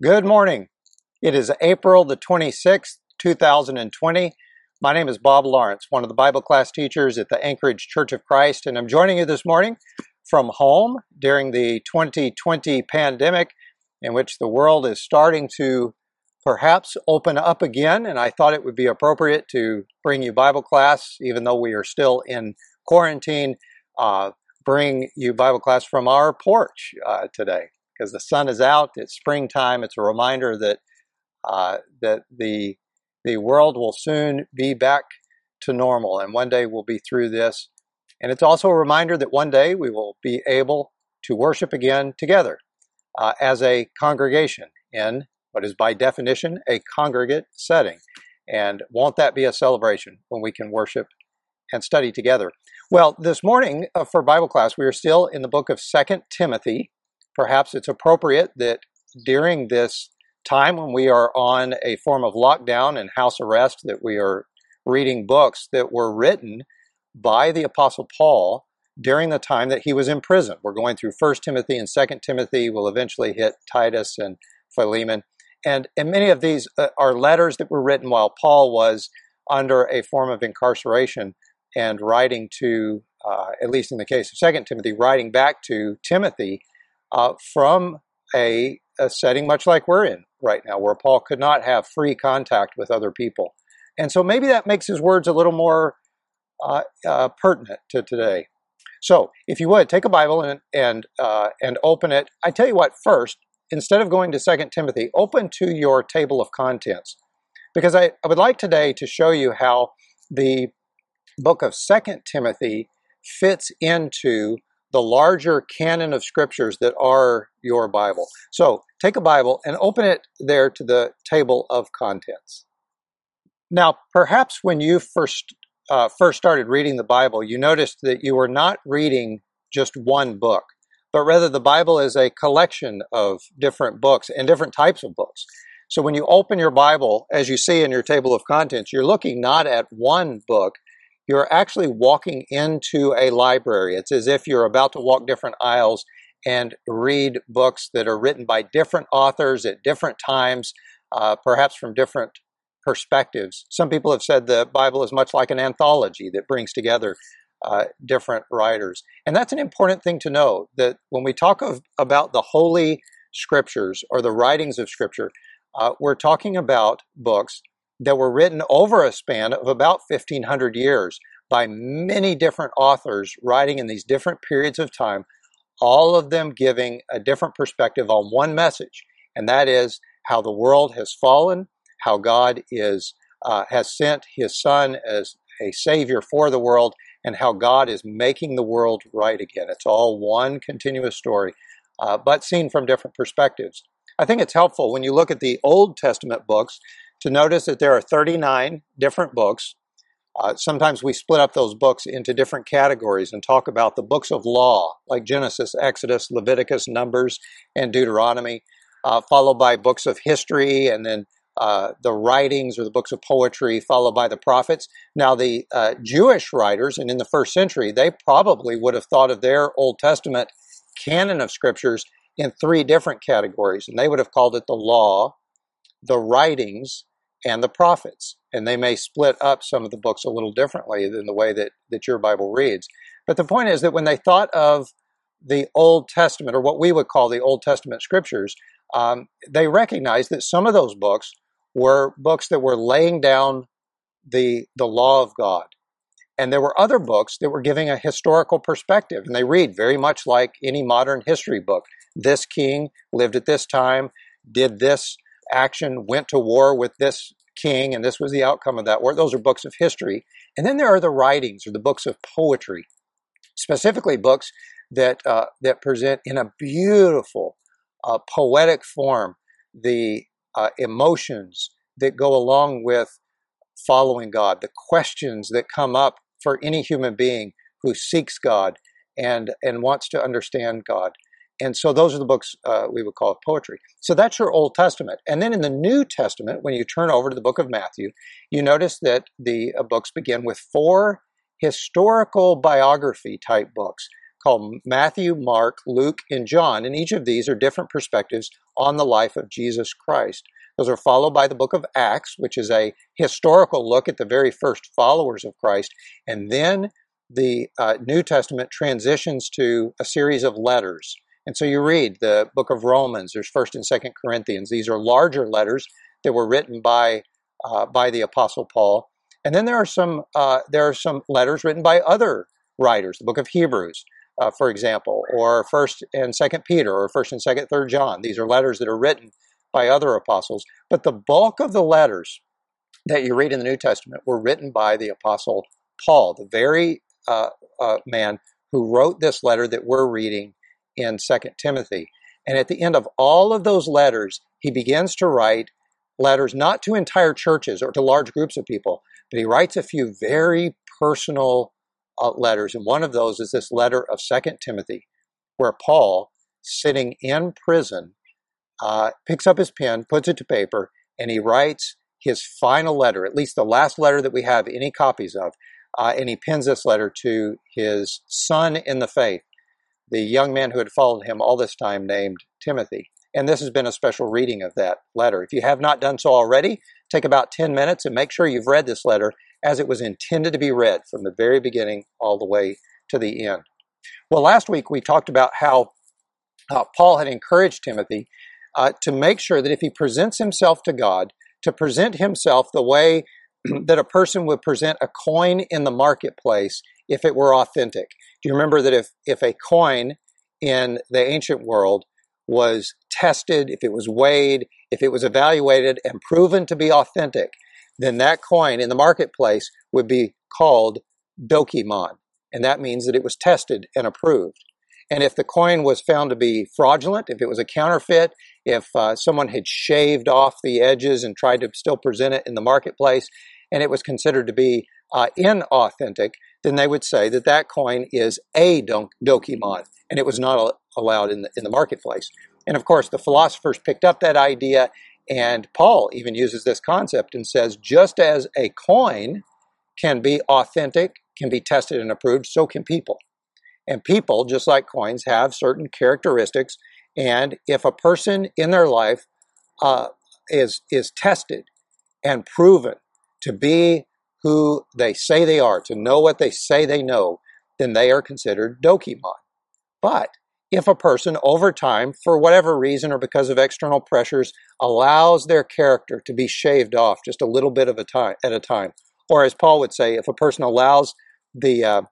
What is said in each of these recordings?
Good morning. It is April the 26th, 2020. My name is Bob Lawrence, one of the Bible class teachers at the Anchorage Church of Christ, and I'm joining you this morning from home during the 2020 pandemic in which the world is starting to perhaps open up again. And I thought it would be appropriate to bring you Bible class, even though we are still in quarantine, uh, bring you Bible class from our porch uh, today because the sun is out. It's springtime. It's a reminder that uh, that the the world will soon be back to normal, and one day we'll be through this. And it's also a reminder that one day we will be able to worship again together uh, as a congregation in what is by definition a congregate setting. And won't that be a celebration when we can worship and study together? Well, this morning uh, for Bible class, we are still in the book of Second Timothy perhaps it's appropriate that during this time when we are on a form of lockdown and house arrest that we are reading books that were written by the apostle Paul during the time that he was in prison. We're going through 1 Timothy and 2 Timothy. We'll eventually hit Titus and Philemon. And, and many of these uh, are letters that were written while Paul was under a form of incarceration and writing to, uh, at least in the case of 2 Timothy, writing back to Timothy uh, from a, a setting much like we're in right now, where Paul could not have free contact with other people. And so maybe that makes his words a little more uh, uh, pertinent to today. So, if you would take a Bible and and uh, and open it. I tell you what, first, instead of going to Second Timothy, open to your table of contents, because I, I would like today to show you how the book of Second Timothy fits into the larger canon of scriptures that are your Bible. So take a Bible and open it there to the table of contents. Now, perhaps when you first uh, first started reading the Bible, you noticed that you were not reading just one book, but rather the Bible is a collection of different books and different types of books. So when you open your Bible, as you see in your table of contents, you're looking not at one book, you're actually walking into a library. It's as if you're about to walk different aisles and read books that are written by different authors at different times, uh, perhaps from different perspectives. Some people have said the Bible is much like an anthology that brings together uh, different writers. And that's an important thing to know that when we talk of, about the holy scriptures or the writings of scripture, uh, we're talking about books that were written over a span of about 1500 years by many different authors writing in these different periods of time, all of them giving a different perspective on one message, and that is how the world has fallen, how God is uh, has sent His Son as a Savior for the world, and how God is making the world right again. It's all one continuous story, uh, but seen from different perspectives. I think it's helpful when you look at the Old Testament books to notice that there are 39 different books. Uh, sometimes we split up those books into different categories and talk about the books of law, like Genesis, Exodus, Leviticus, Numbers, and Deuteronomy, uh, followed by books of history, and then uh, the writings or the books of poetry, followed by the prophets. Now, the uh, Jewish writers, and in the first century, they probably would have thought of their Old Testament canon of scriptures in three different categories, and they would have called it the law, the writings, and the prophets. And they may split up some of the books a little differently than the way that, that your Bible reads. But the point is that when they thought of the Old Testament, or what we would call the Old Testament scriptures, um, they recognized that some of those books were books that were laying down the, the law of God. And there were other books that were giving a historical perspective. And they read very much like any modern history book. This king lived at this time, did this action, went to war with this king, and this was the outcome of that war. Those are books of history. And then there are the writings or the books of poetry, specifically books that uh, that present in a beautiful, uh, poetic form the uh, emotions that go along with following God, the questions that come up for any human being who seeks God and and wants to understand God. And so those are the books uh, we would call poetry. So that's your Old Testament. And then in the New Testament, when you turn over to the book of Matthew, you notice that the uh, books begin with four historical biography type books called Matthew, Mark, Luke, and John. And each of these are different perspectives on the life of Jesus Christ. Those are followed by the book of Acts, which is a historical look at the very first followers of Christ. And then the uh, New Testament transitions to a series of letters. And so you read the book of Romans, there's 1st and 2nd Corinthians. These are larger letters that were written by, uh, by the Apostle Paul. And then there are some, uh, there are some letters written by other writers, the book of Hebrews, uh, for example, or 1st and 2nd Peter, or 1st and 2nd, 3rd John. These are letters that are written by other apostles. But the bulk of the letters that you read in the New Testament were written by the apostle Paul, the very uh, uh, man who wrote this letter that we're reading in Second Timothy. And at the end of all of those letters, he begins to write letters not to entire churches or to large groups of people, but he writes a few very personal uh, letters. And one of those is this letter of Second Timothy, where Paul, sitting in prison, uh, picks up his pen, puts it to paper, and he writes his final letter, at least the last letter that we have any copies of. Uh, and he pins this letter to his son in the faith, the young man who had followed him all this time named Timothy. And this has been a special reading of that letter. If you have not done so already, take about 10 minutes and make sure you've read this letter as it was intended to be read from the very beginning all the way to the end. Well, last week we talked about how uh, Paul had encouraged Timothy uh, to make sure that if he presents himself to God, to present himself the way that a person would present a coin in the marketplace if it were authentic. Do you remember that if, if a coin in the ancient world was tested, if it was weighed, if it was evaluated and proven to be authentic, then that coin in the marketplace would be called dokimon. And that means that it was tested and approved. And if the coin was found to be fraudulent, if it was a counterfeit, if uh, someone had shaved off the edges and tried to still present it in the marketplace, and it was considered to be uh, inauthentic, then they would say that that coin is a don- dokimon, and it was not allowed in the, in the marketplace. And of course, the philosophers picked up that idea, and Paul even uses this concept and says just as a coin can be authentic, can be tested and approved, so can people. And people, just like coins, have certain characteristics. And if a person in their life uh, is is tested and proven to be who they say they are, to know what they say they know, then they are considered dokimon. But if a person over time, for whatever reason or because of external pressures, allows their character to be shaved off just a little bit of a time at a time, or as Paul would say, if a person allows the uh,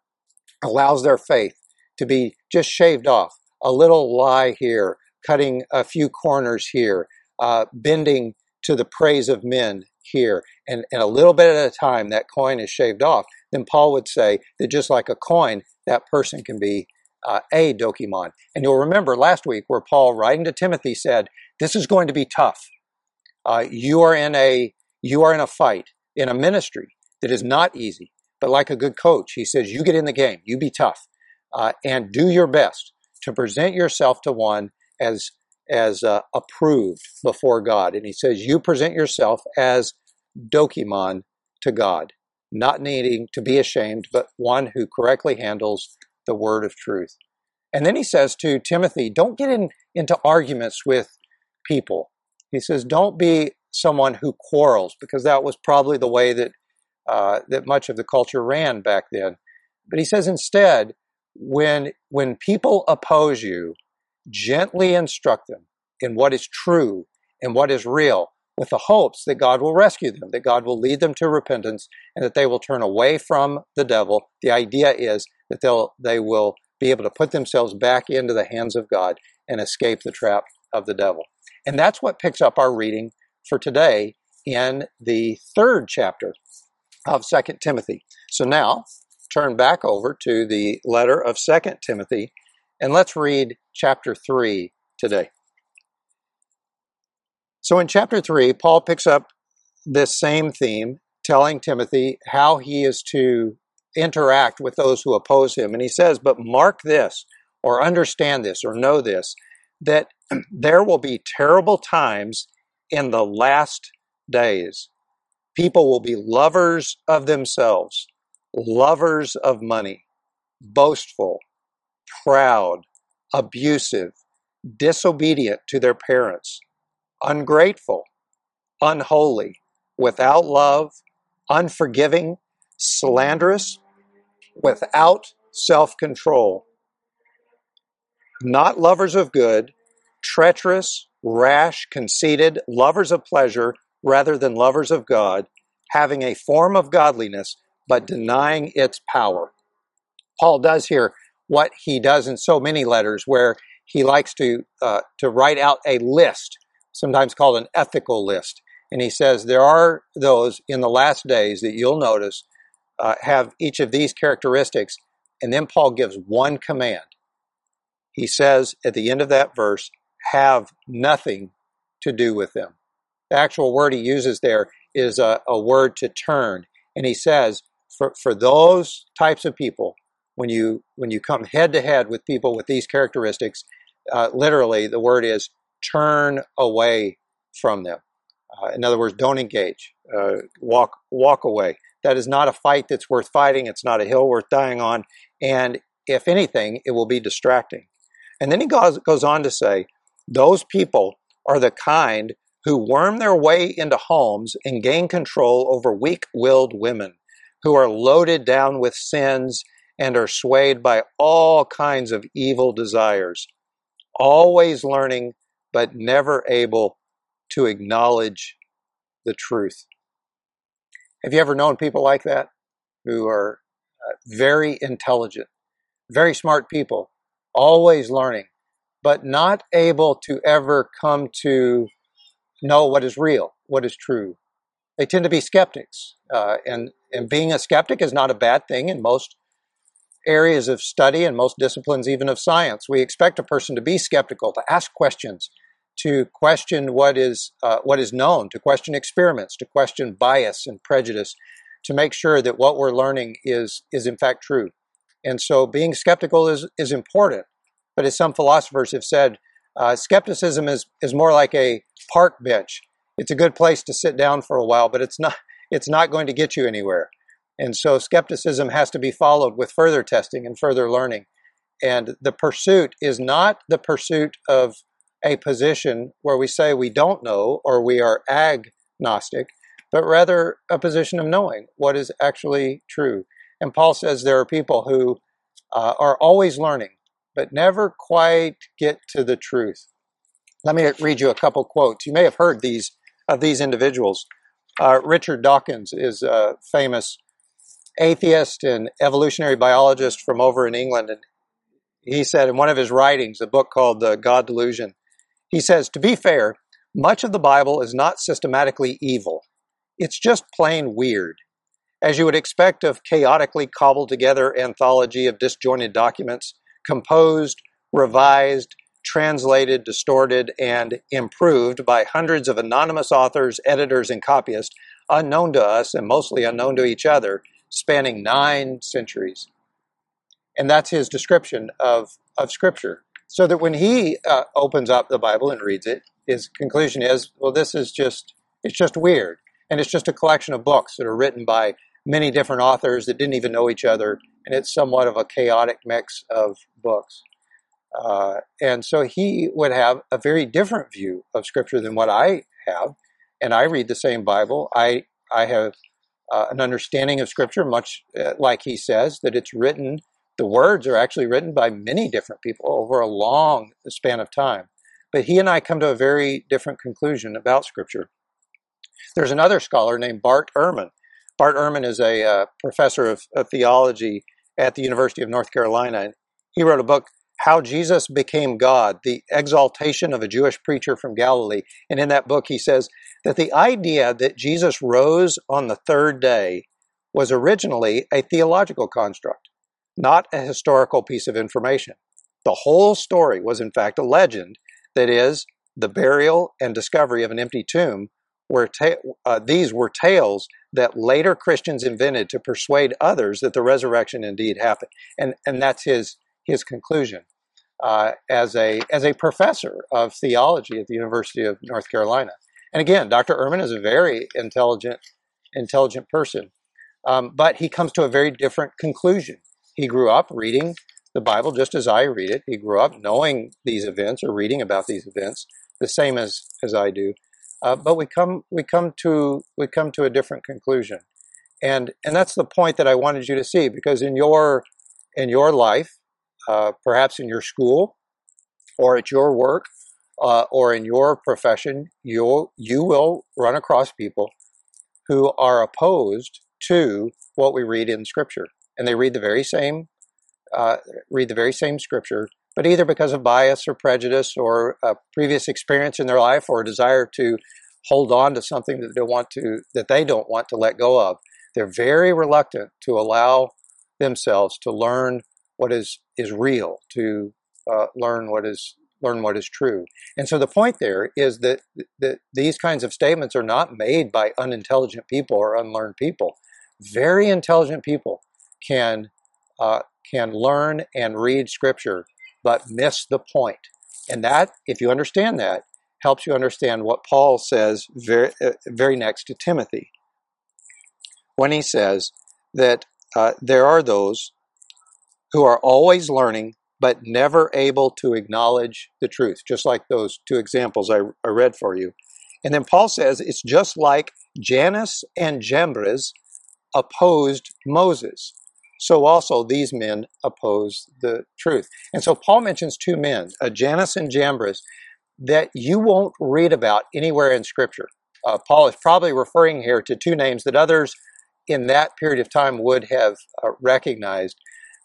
allows their faith to be just shaved off. A little lie here, cutting a few corners here, uh, bending to the praise of men here, and, and a little bit at a time that coin is shaved off, then Paul would say that just like a coin, that person can be uh, a dokimon. And you'll remember last week where Paul, writing to Timothy, said, "This is going to be tough. Uh, you are in a you are in a fight in a ministry that is not easy. But like a good coach, he says, you get in the game, you be tough uh, and do your best to present yourself to one as as uh, approved before God. And he says, you present yourself as dokimon to God, not needing to be ashamed, but one who correctly handles the word of truth. And then he says to Timothy, don't get in, into arguments with people. He says, don't be someone who quarrels, because that was probably the way that uh, that much of the culture ran back then. But he says instead, when when people oppose you, gently instruct them in what is true and what is real, with the hopes that God will rescue them, that God will lead them to repentance, and that they will turn away from the devil. The idea is that they'll they will be able to put themselves back into the hands of God and escape the trap of the devil. And that's what picks up our reading for today in the third chapter of Second Timothy. So now turn back over to the letter of Second Timothy and let's read chapter 3 today. So in chapter 3, Paul picks up this same theme, telling Timothy how he is to interact with those who oppose him. And he says, But mark this, or understand this, or know this, that there will be terrible times in the last days. People will be lovers of themselves, lovers of money, boastful, proud, abusive, disobedient to their parents, ungrateful, unholy, without love, unforgiving, slanderous, without self control, not lovers of good, treacherous, rash, conceited, lovers of pleasure rather than lovers of God, having a form of godliness but denying its power. Paul does here what he does in so many letters, where he likes to uh, to write out a list, sometimes called an ethical list, and he says there are those in the last days that you'll notice uh, have each of these characteristics, and then Paul gives one command. He says at the end of that verse, "Have nothing to do with them." The actual word he uses there is a, a word to turn, and he says for for those types of people when you when you come head to head with people with these characteristics, uh, literally the word is turn away from them. Uh, in other words, don't engage. Uh, walk walk away. That is not a fight that's worth fighting. It's not a hill worth dying on. And if anything, it will be distracting. And then he goes goes on to say, those people are the kind who worm their way into homes and gain control over weak-willed women who are loaded down with sins and are swayed by all kinds of evil desires, always learning but never able to acknowledge the truth. Have you ever known people like that who are uh, very intelligent, very smart people, always learning, but not able to ever come to know what is real, what is true? They tend to be skeptics, uh, and and being a skeptic is not a bad thing in most areas of study and most disciplines, even of science. We expect a person to be skeptical, to ask questions, to question what is uh, what is known, to question experiments, to question bias and prejudice, to make sure that what we're learning is is in fact true. And so, being skeptical is is important. But as some philosophers have said, uh, skepticism is is more like a park bench. It's a good place to sit down for a while, but it's not it's not going to get you anywhere. And so skepticism has to be followed with further testing and further learning. And the pursuit is not the pursuit of a position where we say we don't know or we are agnostic, but rather a position of knowing what is actually true. And Paul says there are people who uh, are always learning, but never quite get to the truth. Let me read you a couple quotes. You may have heard these of these individuals. Uh, Richard Dawkins is a famous atheist and evolutionary biologist from over in England, and he said in one of his writings, a book called The God Delusion, he says, to be fair, much of the Bible is not systematically evil. It's just plain weird. As you would expect of chaotically cobbled together anthology of disjointed documents, composed, revised, translated, distorted, and improved by hundreds of anonymous authors, editors, and copyists, unknown to us and mostly unknown to each other, spanning nine centuries. And that's his description of, of Scripture. So that when he uh, opens up the Bible and reads it, his conclusion is, well, this is just, it's just weird. And it's just a collection of books that are written by many different authors that didn't even know each other. And it's somewhat of a chaotic mix of books. Uh, and so he would have a very different view of Scripture than what I have. And I read the same Bible. I, I have uh, an understanding of Scripture, much uh, like he says, that it's written, the words are actually written by many different people over a long span of time. But he and I come to a very different conclusion about Scripture. There's another scholar named Bart Ehrman. Bart Ehrman is a uh, professor of, of theology at the University of North Carolina. He wrote a book how Jesus became God, the exaltation of a Jewish preacher from Galilee. And in that book, he says that the idea that Jesus rose on the third day was originally a theological construct, not a historical piece of information. The whole story was, in fact, a legend that is, the burial and discovery of an empty tomb were ta- uh, these were tales that later Christians invented to persuade others that the resurrection indeed happened, and and that's his his conclusion uh, as a as a professor of theology at the University of North Carolina. And again, Dr. Ehrman is a very intelligent intelligent person, um, but he comes to a very different conclusion. He grew up reading the Bible just as I read it. He grew up knowing these events or reading about these events the same as, as I do. Uh, but we come we come to we come to a different conclusion, and and that's the point that I wanted you to see because in your in your life, uh, perhaps in your school, or at your work, uh, or in your profession, you you will run across people who are opposed to what we read in Scripture, and they read the very same uh, read the very same Scripture, but either because of bias or prejudice or a previous experience in their life or a desire to hold on to something that they want to that they don't want to let go of, they're very reluctant to allow themselves to learn what is is real, to uh, learn what is learn what is true. And so the point there is that, that these kinds of statements are not made by unintelligent people or unlearned people. Very intelligent people can uh, can learn and read scripture, but miss the point. And that, if you understand that, helps you understand what Paul says very, uh, very next to Timothy when he says that uh, there are those who are always learning but never able to acknowledge the truth, just like those two examples I, I read for you. And then Paul says it's just like Jannes and Jambres opposed Moses. So also these men oppose the truth. And so Paul mentions two men, uh, Jannes and Jambres, that you won't read about anywhere in Scripture. Uh, Paul is probably referring here to two names that others in that period of time would have uh, recognized.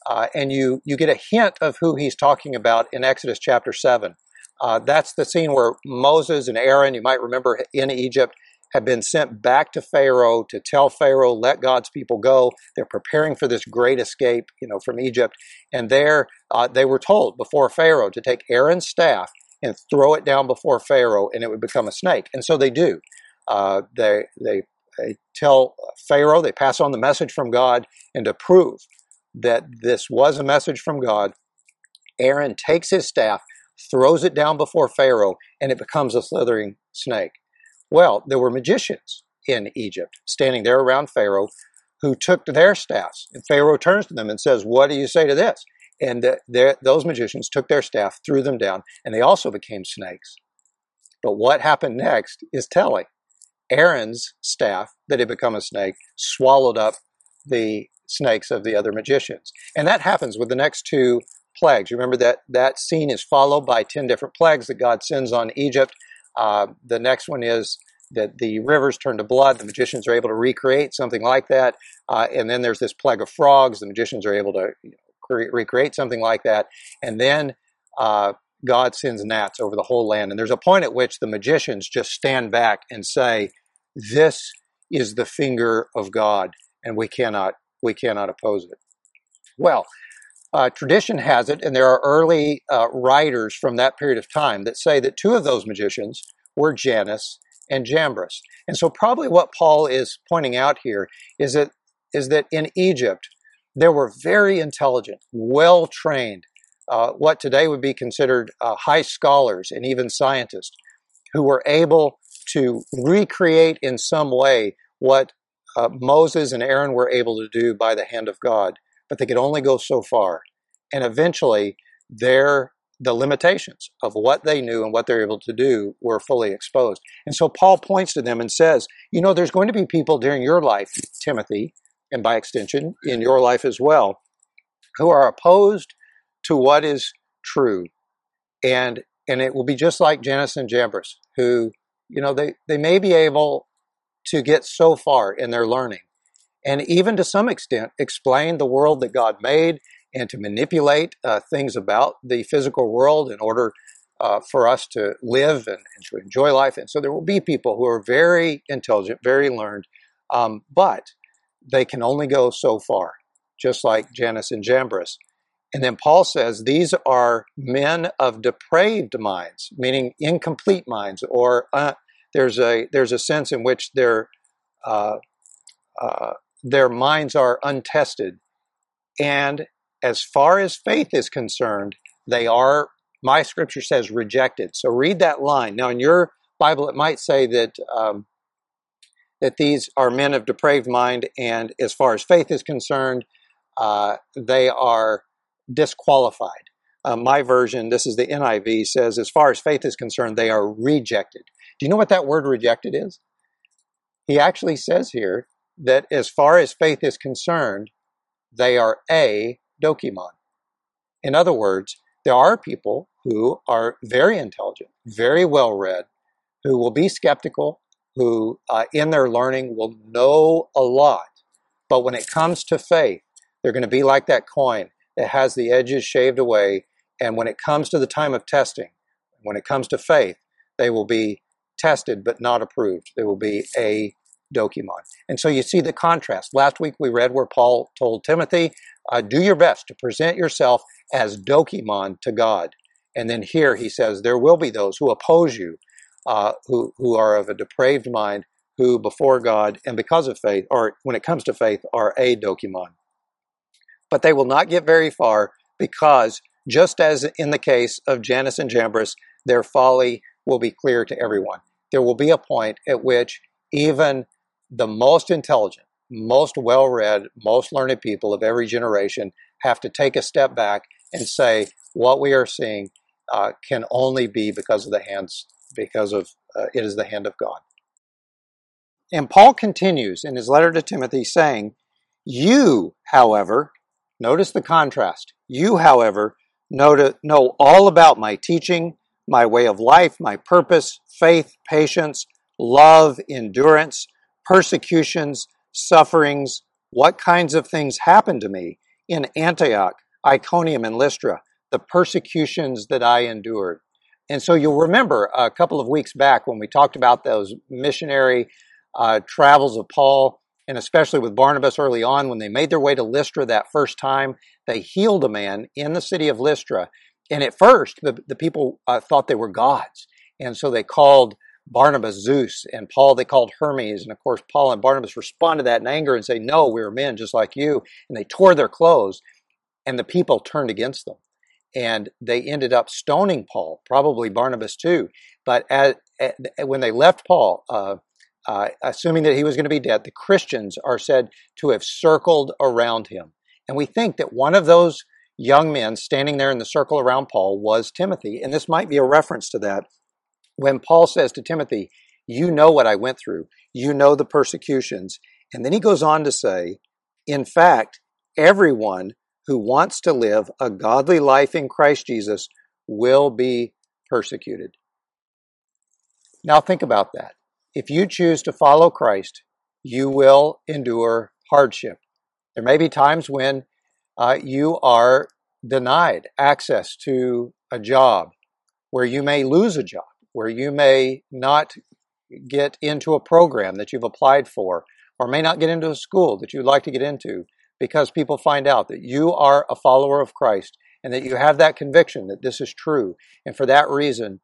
Uh, and you, you get a hint of who he's talking about in Exodus chapter 7. Uh, that's the scene where Moses and Aaron, you might remember in Egypt, have been sent back to Pharaoh to tell Pharaoh, let God's people go. They're preparing for this great escape, you know, from Egypt. And there, uh, they were told before Pharaoh to take Aaron's staff and throw it down before Pharaoh, and it would become a snake. And so they do. Uh, they, they, they tell Pharaoh, they pass on the message from God, and to prove that this was a message from God, Aaron takes his staff, throws it down before Pharaoh, and it becomes a slithering snake. Well, there were magicians in Egypt standing there around Pharaoh who took their staffs. And Pharaoh turns to them and says, What do you say to this? And the, those magicians took their staff, threw them down, and they also became snakes. But what happened next is telling. Aaron's staff, that had become a snake, swallowed up the snakes of the other magicians. And that happens with the next two plagues. Remember that that scene is followed by 10 different plagues that God sends on Egypt. Uh, the next one is that the rivers turn to blood. The magicians are able to recreate something like that. Uh, and then there's this plague of frogs. The magicians are able to cre- recreate something like that. And then uh, God sends gnats over the whole land. And there's a point at which the magicians just stand back and say, "This is the finger of God, and we cannot we cannot oppose it." Well, uh, tradition has it, and there are early uh, writers from that period of time that say that two of those magicians were Jannes and Jambres. And so, probably what Paul is pointing out here is that is that in Egypt there were very intelligent, well trained, uh, what today would be considered uh, high scholars and even scientists, who were able to recreate in some way what uh, Moses and Aaron were able to do by the hand of God but they could only go so far. And eventually, their the limitations of what they knew and what they're able to do were fully exposed. And so Paul points to them and says, you know, there's going to be people during your life, Timothy, and by extension, in your life as well, who are opposed to what is true. And and it will be just like Jannes and Jambres, who, you know, they, they may be able to get so far in their learning and even to some extent explain the world that God made and to manipulate uh, things about the physical world in order uh, for us to live and, and, to enjoy life. And so there will be people who are very intelligent, very learned, um, but they can only go so far, just like Jannes and Jambres. And then Paul says these are men of depraved minds, meaning incomplete minds, or uh, there's a there's a sense in which they're uh, uh, their minds are untested. And as far as faith is concerned, they are, my scripture says, rejected. So read that line. Now, in your Bible, it might say that. Um, that these are men of depraved mind, and as far as faith is concerned, uh, they are disqualified. Uh, my version, this is the NIV, says, as far as faith is concerned, they are rejected. Do you know what that word rejected is? He actually says here that as far as faith is concerned, they are a dokimon. In other words, there are people who are very intelligent, very well read, who will be skeptical, who uh, in their learning will know a lot. But when it comes to faith, they're going to be like that coin that has the edges shaved away. And when it comes to the time of testing, when it comes to faith, they will be tested but not approved. There will be a dokimon. And so you see the contrast. Last week we read where Paul told Timothy, uh, do your best to present yourself as dokimon to God. And then here he says, there will be those who oppose you, uh, who, who are of a depraved mind, who before God and because of faith, or when it comes to faith, are a dokimon. But they will not get very far because, just as in the case of Jannes and Jambres, their folly will be clear to everyone. There will be a point at which even the most intelligent, most well read, most learned people of every generation have to take a step back and say, what we are seeing uh, can only be because of the hands, because of uh, it is the hand of God. And Paul continues in his letter to Timothy saying, You, however, notice the contrast. You, however, know, to, know all about my teaching, my way of life, my purpose, faith, patience, love, endurance, persecutions, sufferings, what kinds of things happened to me in Antioch, Iconium, and Lystra, the persecutions that I endured. And so you'll remember a couple of weeks back when we talked about those missionary uh, travels of Paul, and especially with Barnabas early on, when they made their way to Lystra that first time, they healed a man in the city of Lystra. And at first, the, the people uh, thought they were gods. And so they called Barnabas Zeus and Paul they called Hermes. And of course, Paul and Barnabas responded to that in anger and say, No, we are men just like you. And they tore their clothes, and the people turned against them. And they ended up stoning Paul, probably Barnabas too. But when they left Paul, uh, uh, assuming that he was going to be dead, the Christians are said to have circled around him. And we think that one of those young men standing there in the circle around Paul was Timothy. And this might be a reference to that when Paul says to Timothy, You know what I went through, you know the persecutions. And then he goes on to say, In fact, everyone who wants to live a godly life in Christ Jesus will be persecuted. Now think about that. If you choose to follow Christ, you will endure hardship. There may be times when uh, you are denied access to a job, where you may lose a job where you may not get into a program that you've applied for, or may not get into a school that you'd like to get into because people find out that you are a follower of Christ and that you have that conviction that this is true. And for that reason,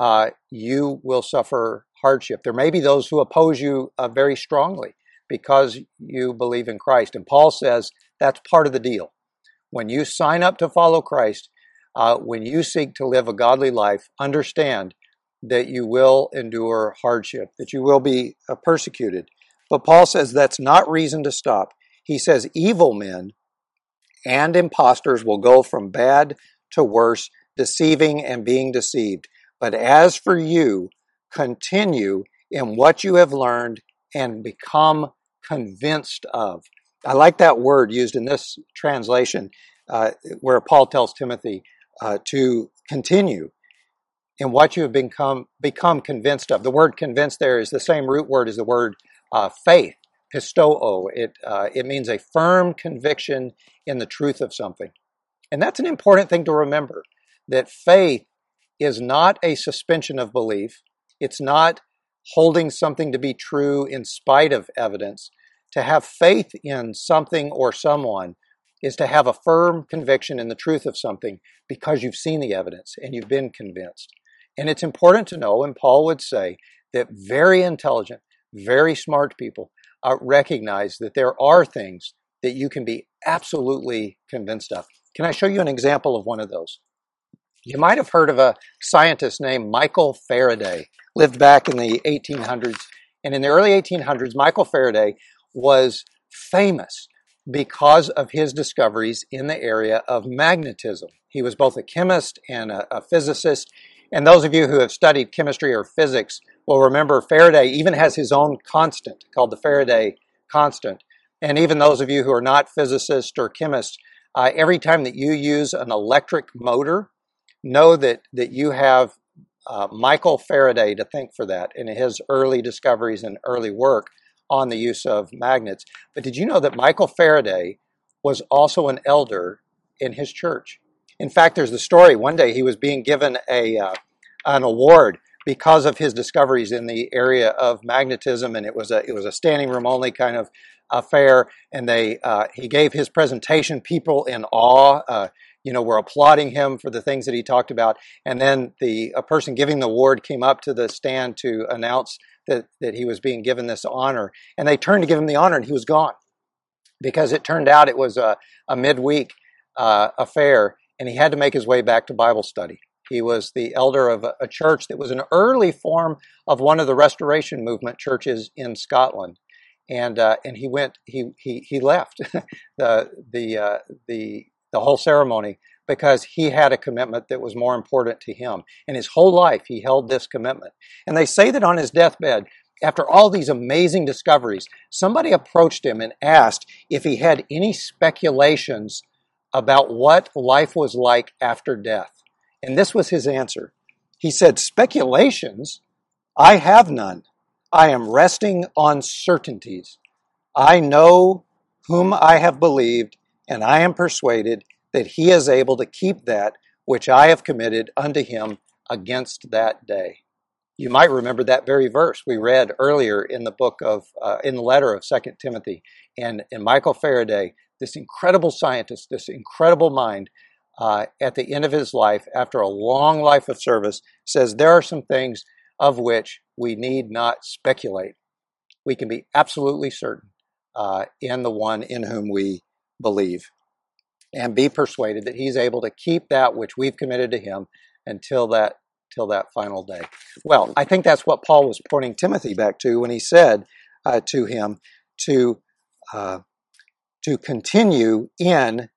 uh, you will suffer hardship. There may be those who oppose you uh, very strongly because you believe in Christ. And Paul says that's part of the deal. When you sign up to follow Christ, uh, when you seek to live a godly life, understand that you will endure hardship, that you will be uh, persecuted. But Paul says that's not reason to stop. He says evil men and impostors will go from bad to worse, deceiving and being deceived. But as for you, continue in what you have learned and become convinced of. I like that word used in this translation uh, where Paul tells Timothy uh, to continue in what you have become become convinced of. The word "convinced" there is the same root word as the word uh, faith, pistoo. It uh, it means a firm conviction in the truth of something, and that's an important thing to remember. That faith is not a suspension of belief. It's not holding something to be true in spite of evidence. To have faith in something or someone is to have a firm conviction in the truth of something because you've seen the evidence and you've been convinced. And it's important to know, and Paul would say, that very intelligent, very smart people uh, recognize that there are things that you can be absolutely convinced of. Can I show you an example of one of those? You might have heard of a scientist named Michael Faraday, lived back in the 1800s. And in the early 1800s, Michael Faraday was famous because of his discoveries in the area of magnetism. He was both a chemist and a, a physicist. And those of you who have studied chemistry or physics will remember Faraday even has his own constant called the Faraday constant. And even those of you who are not physicists or chemists, uh, every time that you use an electric motor, know that, that you have uh, Michael Faraday to thank for that in his early discoveries and early work on the use of magnets. But did you know that Michael Faraday was also an elder in his church? In fact, there's the story. One day he was being given a uh, an award because of his discoveries in the area of magnetism, and it was a it was a standing room only kind of affair. And they uh, he gave his presentation. People in awe, uh, you know, were applauding him for the things that he talked about. And then the a person giving the award came up to the stand to announce that, that he was being given this honor. And they turned to give him the honor, and he was gone because it turned out it was a, a midweek uh, affair, and he had to make his way back to Bible study. He was the elder of a, a church that was an early form of one of the Restoration Movement churches in Scotland. And, uh, and he went, he, he, he left the, the, uh, the, the whole ceremony because he had a commitment that was more important to him. And his whole life, he held this commitment. And they say that on his deathbed, after all these amazing discoveries, somebody approached him and asked if he had any speculations about what life was like after death. And this was his answer. He said, Speculations? I have none. I am resting on certainties. I know whom I have believed, and I am persuaded that he is able to keep that which I have committed unto him against that day. You might remember that very verse we read earlier in the book of, uh, in the letter of Second Timothy. And, and Michael Faraday, this incredible scientist, this incredible mind, uh, at the end of his life, after a long life of service, says there are some things of which we need not speculate. We can be absolutely certain uh, in the one in whom we believe and be persuaded that he's able to keep that which we've committed to him until that till that final day. Well, I think that's what Paul was pointing Timothy back to when he said uh, to him to uh, to continue in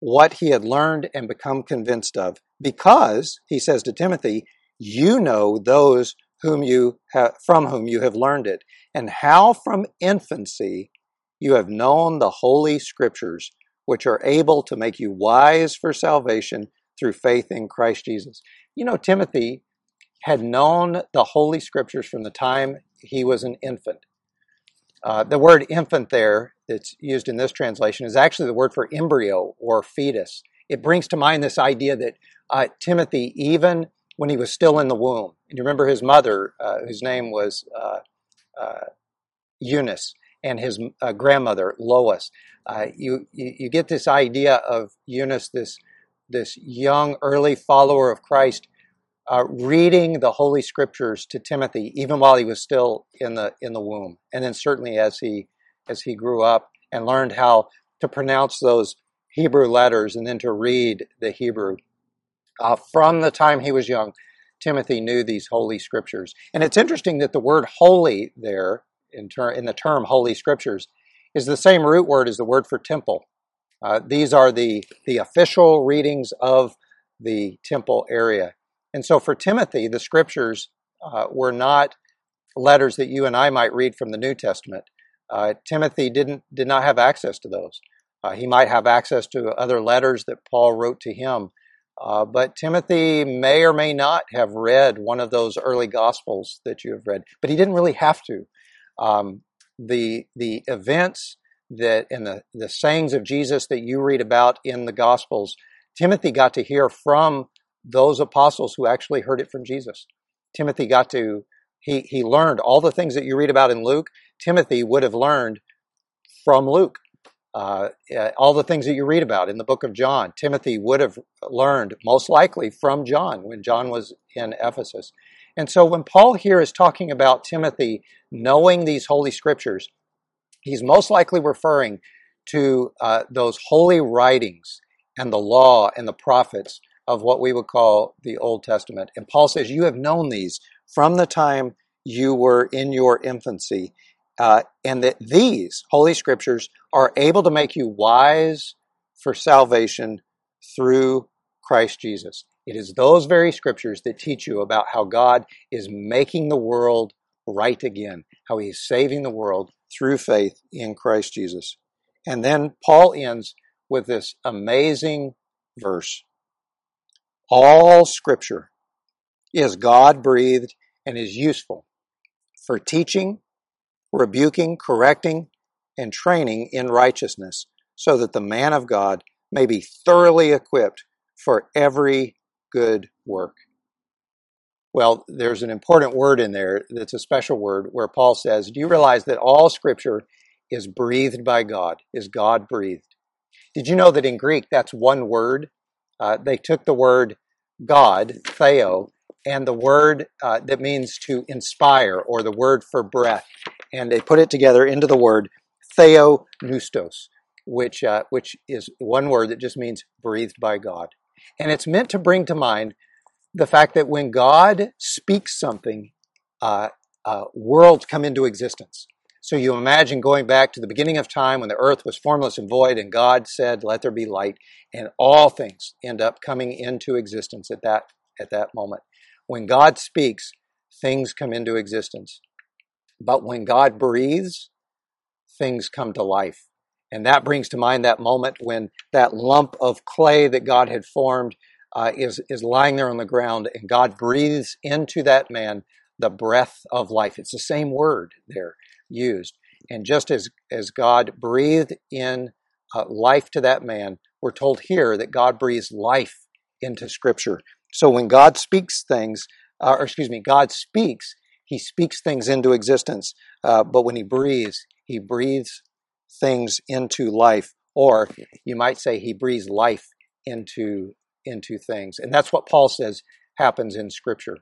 what he had learned and become convinced of, because he says to Timothy, "You know those whom you from whom you have learned it, and how from infancy you have known the holy scriptures." Which are able to make you wise for salvation through faith in Christ Jesus. You know, Timothy had known the Holy Scriptures from the time he was an infant. Uh, the word infant there that's used in this translation is actually the word for embryo or fetus. It brings to mind this idea that uh, Timothy, even when he was still in the womb, and you remember his mother, uh, whose name was uh, uh, Eunice, and his uh, grandmother Lois. Uh, you, you, you get this idea of Eunice, this this young early follower of Christ, uh, reading the Holy Scriptures to Timothy even while he was still in the in the womb, and then certainly as he as he grew up and learned how to pronounce those Hebrew letters and then to read the Hebrew. Uh, from the time he was young, Timothy knew these holy scriptures. And it's interesting that the word holy there in, ter- in the term Holy Scriptures is the same root word as the word for temple. Uh, these are the, the official readings of the temple area. And so for Timothy, the scriptures uh, were not letters that you and I might read from the New Testament. Uh, Timothy didn't did not have access to those. Uh, he might have access to other letters that Paul wrote to him, uh, but Timothy may or may not have read one of those early gospels that you have read. But he didn't really have to um, the the events that and the the sayings of Jesus that you read about in the Gospels, Timothy got to hear from those apostles who actually heard it from Jesus. Timothy got to he he learned all the things that you read about in Luke. Timothy would have learned from Luke. Uh, all the things that you read about in the book of John, Timothy would have learned most likely from John when John was in Ephesus. And so when Paul here is talking about Timothy knowing these holy scriptures, he's most likely referring to uh, those holy writings and the law and the prophets of what we would call the Old Testament. And Paul says, You have known these from the time you were in your infancy, uh, and that these Holy Scriptures are able to make you wise for salvation through Christ Jesus. It is those very Scriptures that teach you about how God is making the world right again, how He is saving the world through faith in Christ Jesus. And then Paul ends with this amazing verse All Scripture is God breathed and is useful for teaching, rebuking, correcting, and training in righteousness, so that the man of God may be thoroughly equipped for every good work. Well, there's an important word in there that's a special word where Paul says, Do you realize that all scripture is breathed by God, is God breathed? Did you know that in Greek that's one word? Uh, they took the word God, theo, and the word uh, that means to inspire or the word for breath, and they put it together into the word theopneustos, which uh, which is one word that just means breathed by God, and it's meant to bring to mind the fact that when God speaks something, uh, uh, worlds come into existence. So you imagine going back to the beginning of time when the earth was formless and void, and God said, "Let there be light," and all things end up coming into existence at that at that moment. When God speaks, things come into existence. But when God breathes, things come to life. And that brings to mind that moment when that lump of clay that God had formed uh, is, is lying there on the ground, and God breathes into that man the breath of life. It's the same word there used. And just as, as God breathed in uh, life to that man, we're told here that God breathes life into Scripture. So when God speaks things, uh, or excuse me, God speaks, He speaks things into existence. Uh, but when He breathes, He breathes things into life, or you might say He breathes life into into things. And that's what Paul says happens in Scripture.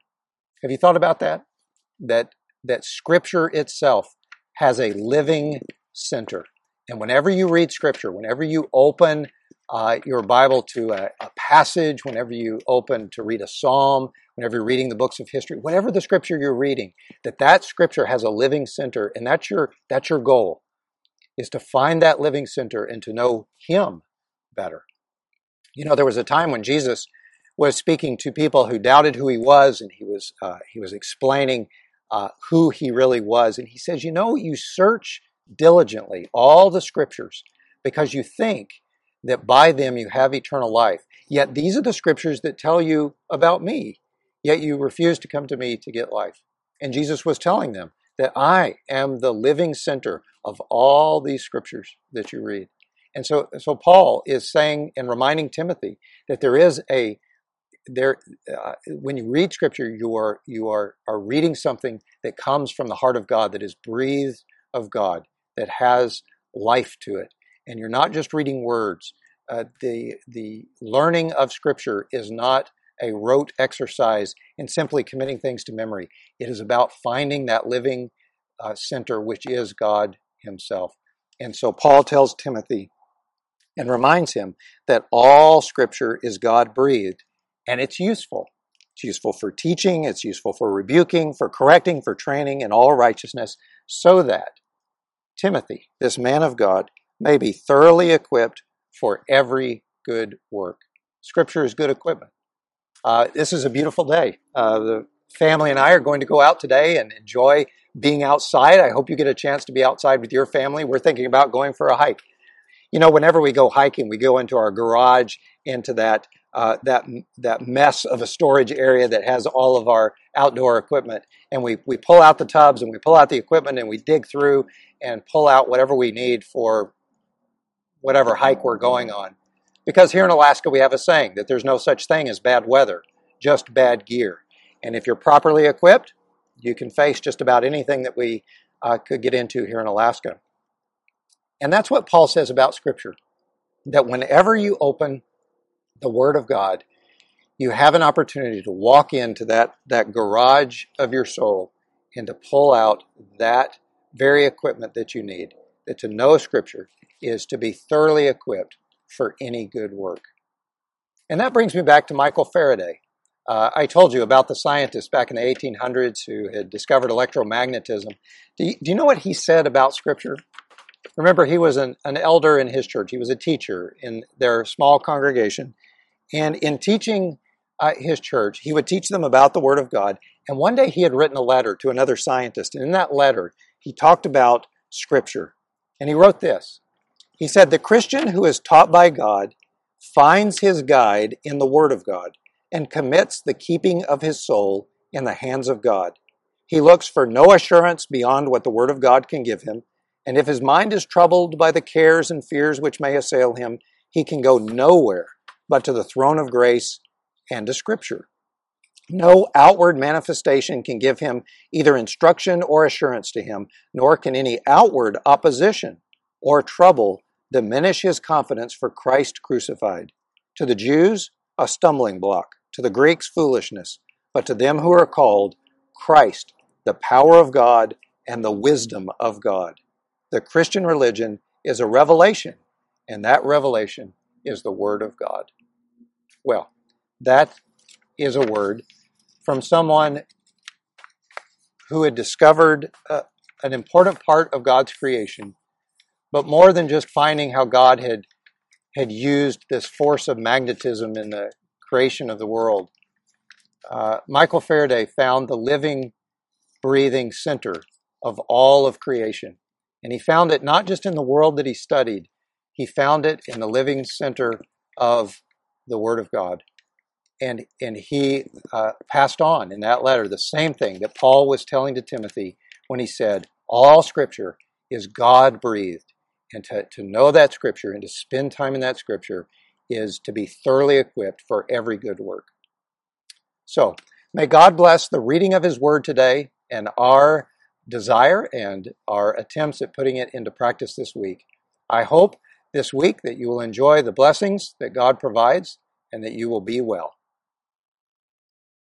Have you thought about that? That that Scripture itself has a living center. And whenever you read Scripture, whenever you open uh, your Bible to a, a, passage, whenever you open to read a psalm, whenever you're reading the books of history, whatever the Scripture you're reading, that that Scripture has a living center, and that's your that's your goal, is to find that living center and to know Him better. You know, there was a time when Jesus was speaking to people who doubted who he was, and he was uh, he was explaining uh, who he really was, and he says, "You know, you search diligently all the scriptures because you think that by them you have eternal life. Yet these are the scriptures that tell you about me. Yet you refuse to come to me to get life." And Jesus was telling them that I am the living center of all these scriptures that you read. And so, so Paul is saying and reminding Timothy that there is a there uh, when you read scripture you are you are are reading something that comes from the heart of God that is breathed of God that has life to it. And you're not just reading words. Uh, the the learning of scripture is not a rote exercise in simply committing things to memory it is about finding that living uh, center which is God himself and so Paul tells Timothy and reminds him that all scripture is God breathed and it's useful. It's useful for teaching, it's useful for rebuking, for correcting, for training in all righteousness, so that Timothy, this man of God, may be thoroughly equipped for every good work. Scripture is good equipment. Uh, this is a beautiful day. Uh, the family and I are going to go out today and enjoy being outside. I hope you get a chance to be outside with your family. We're thinking about going for a hike you know, whenever we go hiking, we go into our garage, into that uh, that that mess of a storage area that has all of our outdoor equipment, and we we pull out the tubs and we pull out the equipment and we dig through and pull out whatever we need for whatever hike we're going on. Because here in Alaska, we have a saying that there's no such thing as bad weather, just bad gear. And if you're properly equipped, you can face just about anything that we uh, could get into here in Alaska. And that's what Paul says about Scripture that whenever you open the Word of God, you have an opportunity to walk into that, that garage of your soul and to pull out that very equipment that you need. That to know Scripture is to be thoroughly equipped for any good work. And that brings me back to Michael Faraday. Uh, I told you about the scientist back in the 1800s who had discovered electromagnetism. Do you, do you know what he said about Scripture? Remember, he was an, an elder in his church. He was a teacher in their small congregation. And in teaching uh, his church, he would teach them about the Word of God. And one day he had written a letter to another scientist. And in that letter, he talked about Scripture. And he wrote this He said, The Christian who is taught by God finds his guide in the Word of God and commits the keeping of his soul in the hands of God. He looks for no assurance beyond what the Word of God can give him, and if his mind is troubled by the cares and fears which may assail him, he can go nowhere but to the throne of grace and to Scripture. No outward manifestation can give him either instruction or assurance to him, nor can any outward opposition or trouble diminish his confidence for Christ crucified. To the Jews, a stumbling block to the Greeks foolishness, but to them who are called, Christ, the power of God and the wisdom of God. The Christian religion is a revelation, and that revelation is the Word of God. Well, that is a word from someone who had discovered uh, an important part of God's creation, but more than just finding how God had had used this force of magnetism in the creation of the world. Uh, Michael Faraday found the living, breathing center of all of creation. And he found it not just in the world that he studied, he found it in the living center of the Word of God. And, and he uh, passed on in that letter the same thing that Paul was telling to Timothy when he said, All Scripture is God breathed. And to, to know that Scripture and to spend time in that Scripture is to be thoroughly equipped for every good work. So, may God bless the reading of His Word today and our desire and our attempts at putting it into practice this week. I hope this week that you will enjoy the blessings that God provides and that you will be well.